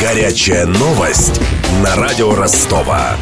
Горячая новость на радио Ростова.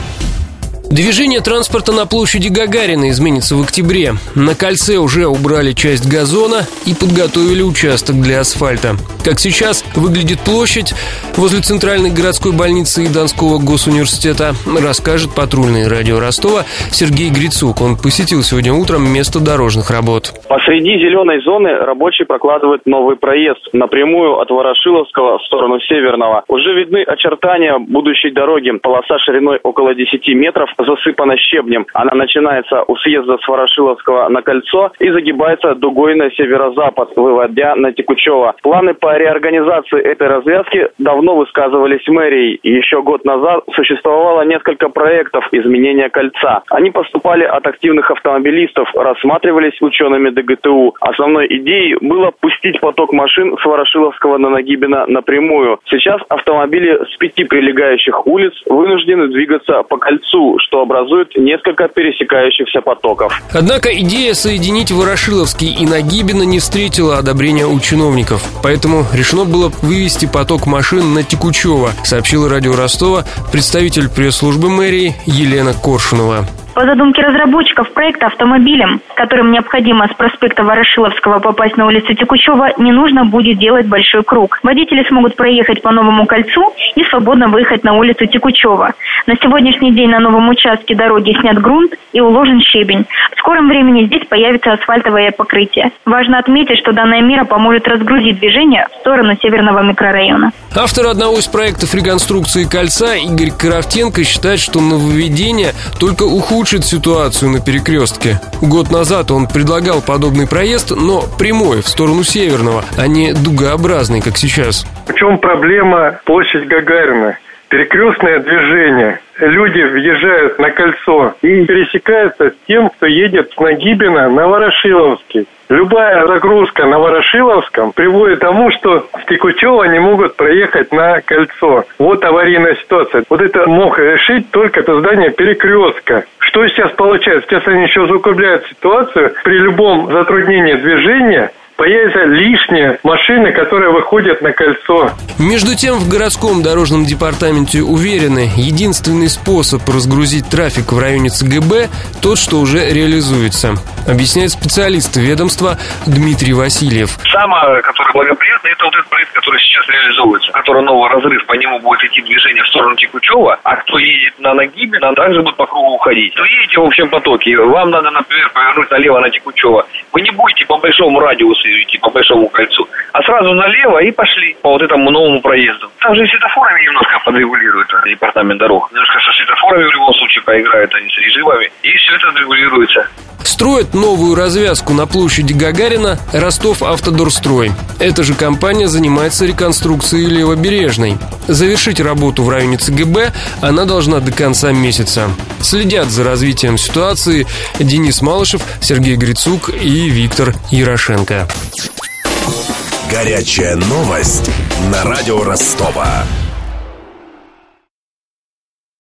Движение транспорта на площади Гагарина изменится в октябре. На кольце уже убрали часть газона и подготовили участок для асфальта. Как сейчас выглядит площадь возле центральной городской больницы и Донского госуниверситета, расскажет патрульный радио Ростова Сергей Грицук. Он посетил сегодня утром место дорожных работ. Посреди зеленой зоны рабочие прокладывают новый проезд напрямую от Ворошиловского в сторону Северного. Уже видны очертания будущей дороги. Полоса шириной около 10 метров засыпана щебнем. Она начинается у съезда с Ворошиловского на кольцо и загибается дугой на северо-запад, выводя на Текучево. Планы по реорганизации этой развязки давно высказывались мэрией. Еще год назад существовало несколько проектов изменения кольца. Они поступали от активных автомобилистов, рассматривались учеными ДГТУ. Основной идеей было пустить поток машин с Ворошиловского на Нагибина напрямую. Сейчас автомобили с пяти прилегающих улиц вынуждены двигаться по кольцу, что образует несколько пересекающихся потоков. Однако идея соединить Ворошиловский и Нагибина не встретила одобрения у чиновников. Поэтому решено было вывести поток машин на Текучево, сообщила радио Ростова представитель пресс-службы мэрии Елена Коршунова. По задумке разработчиков проекта автомобилям, которым необходимо с проспекта Ворошиловского попасть на улицу Текучева, не нужно будет делать большой круг. Водители смогут проехать по новому кольцу и свободно выехать на улицу Текучева. На сегодняшний день на новом участке дороги снят грунт и уложен щебень. В скором времени здесь появится асфальтовое покрытие. Важно отметить, что данная мера поможет разгрузить движение в сторону северного микрорайона. Автор одного из проектов реконструкции кольца Игорь Крафтенко считает, что нововведение только ухудшит улучшит ситуацию на перекрестке. Год назад он предлагал подобный проезд, но прямой, в сторону Северного, а не дугообразный, как сейчас. В чем проблема площадь Гагарина? Перекрестное движение. Люди въезжают на кольцо и пересекаются с тем, кто едет с Нагибина на Ворошиловский. Любая загрузка на Ворошиловском приводит к тому, что в Текучево не могут проехать на кольцо. Вот аварийная ситуация. Вот это мог решить только создание перекрестка. Что сейчас получается? Сейчас они еще закругляют ситуацию. При любом затруднении движения появятся лишние машины, которые выходят на кольцо. Между тем, в городском дорожном департаменте уверены, единственный способ разгрузить трафик в районе ЦГБ – тот, что уже реализуется. Объясняет специалист ведомства Дмитрий Васильев. Самое, которое благоприятно, это вот этот проект, который сейчас реализуется, который новый разрыв, по нему будет идти движение в сторону Текучева, а кто едет на Нагибина, также будет по кругу уходить. Вы едете в общем потоке, вам надо, например, повернуть налево на Текучева. Вы не будете по большому радиусу идти по Большому кольцу, а сразу налево и пошли по вот этому новому проезду. Там же светофорами немножко подрегулирует департамент дорог. Немножко со светофорами в любом случае поиграют они с режимами, и все это регулируется. Строит новую развязку на площади Гагарина Ростов Автодорстрой. Эта же компания занимается реконструкцией Левобережной. Завершить работу в районе ЦГБ она должна до конца месяца. Следят за развитием ситуации Денис Малышев, Сергей Грицук и Виктор Ярошенко. Горячая новость на радио Ростова.